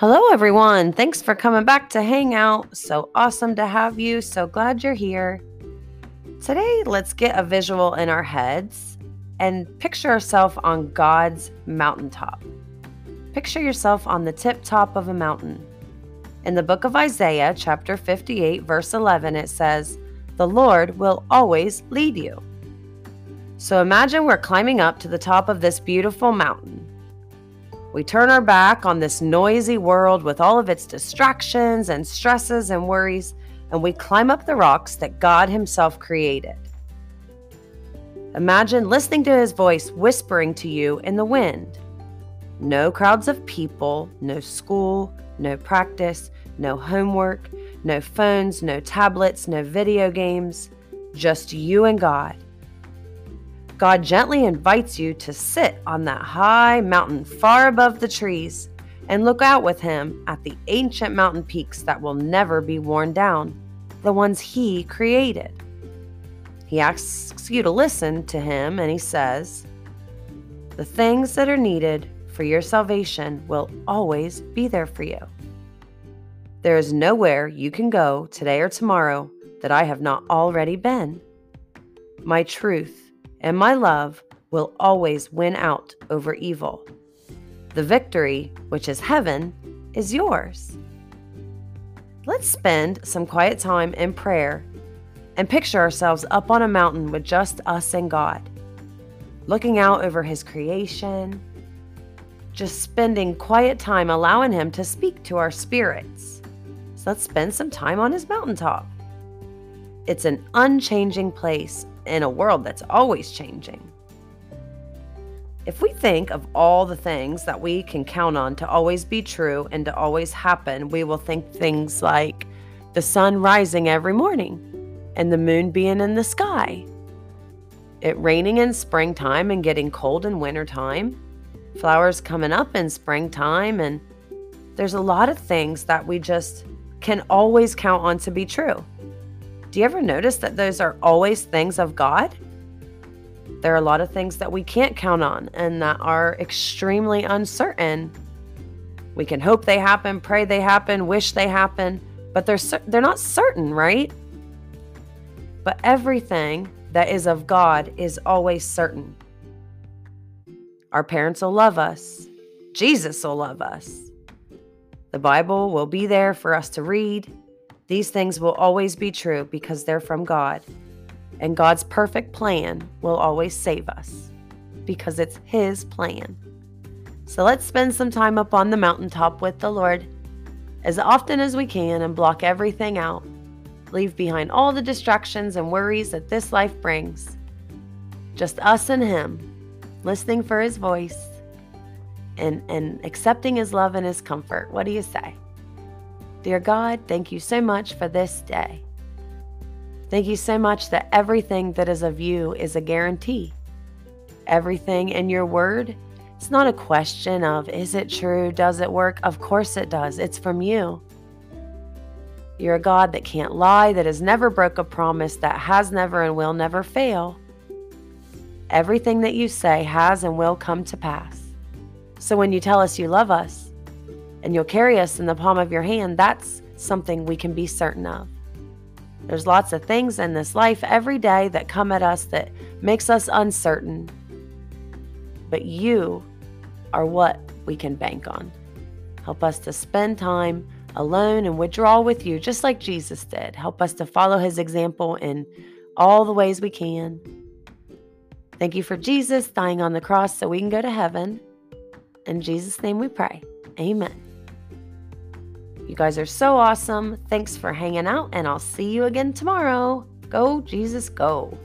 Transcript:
Hello, everyone. Thanks for coming back to hang out. So awesome to have you. So glad you're here. Today, let's get a visual in our heads and picture yourself on God's mountaintop. Picture yourself on the tip top of a mountain. In the book of Isaiah, chapter 58, verse 11, it says, The Lord will always lead you. So imagine we're climbing up to the top of this beautiful mountain. We turn our back on this noisy world with all of its distractions and stresses and worries, and we climb up the rocks that God Himself created. Imagine listening to His voice whispering to you in the wind. No crowds of people, no school, no practice, no homework, no phones, no tablets, no video games, just you and God. God gently invites you to sit on that high mountain far above the trees and look out with Him at the ancient mountain peaks that will never be worn down, the ones He created. He asks you to listen to Him and He says, The things that are needed for your salvation will always be there for you. There is nowhere you can go today or tomorrow that I have not already been. My truth and my love will always win out over evil. The victory, which is heaven, is yours. Let's spend some quiet time in prayer and picture ourselves up on a mountain with just us and God, looking out over His creation, just spending quiet time allowing Him to speak to our spirits. So let's spend some time on His mountaintop. It's an unchanging place in a world that's always changing. If we think of all the things that we can count on to always be true and to always happen, we will think things like the sun rising every morning and the moon being in the sky, it raining in springtime and getting cold in wintertime, flowers coming up in springtime, and there's a lot of things that we just can always count on to be true. Do you ever notice that those are always things of God? There are a lot of things that we can't count on and that are extremely uncertain. We can hope they happen, pray they happen, wish they happen, but they're they're not certain, right? But everything that is of God is always certain. Our parents will love us. Jesus will love us. The Bible will be there for us to read these things will always be true because they're from God, and God's perfect plan will always save us because it's His plan. So let's spend some time up on the mountaintop with the Lord as often as we can and block everything out. Leave behind all the distractions and worries that this life brings. Just us and Him, listening for His voice and, and accepting His love and His comfort. What do you say? Dear God, thank you so much for this day. Thank you so much that everything that is of you is a guarantee. Everything in your word, it's not a question of is it true? Does it work? Of course it does. It's from you. You're a God that can't lie, that has never broke a promise, that has never and will never fail. Everything that you say has and will come to pass. So when you tell us you love us, and you'll carry us in the palm of your hand, that's something we can be certain of. There's lots of things in this life every day that come at us that makes us uncertain. But you are what we can bank on. Help us to spend time alone and withdraw with you, just like Jesus did. Help us to follow his example in all the ways we can. Thank you for Jesus dying on the cross so we can go to heaven. In Jesus' name we pray. Amen. You guys are so awesome. Thanks for hanging out, and I'll see you again tomorrow. Go, Jesus, go.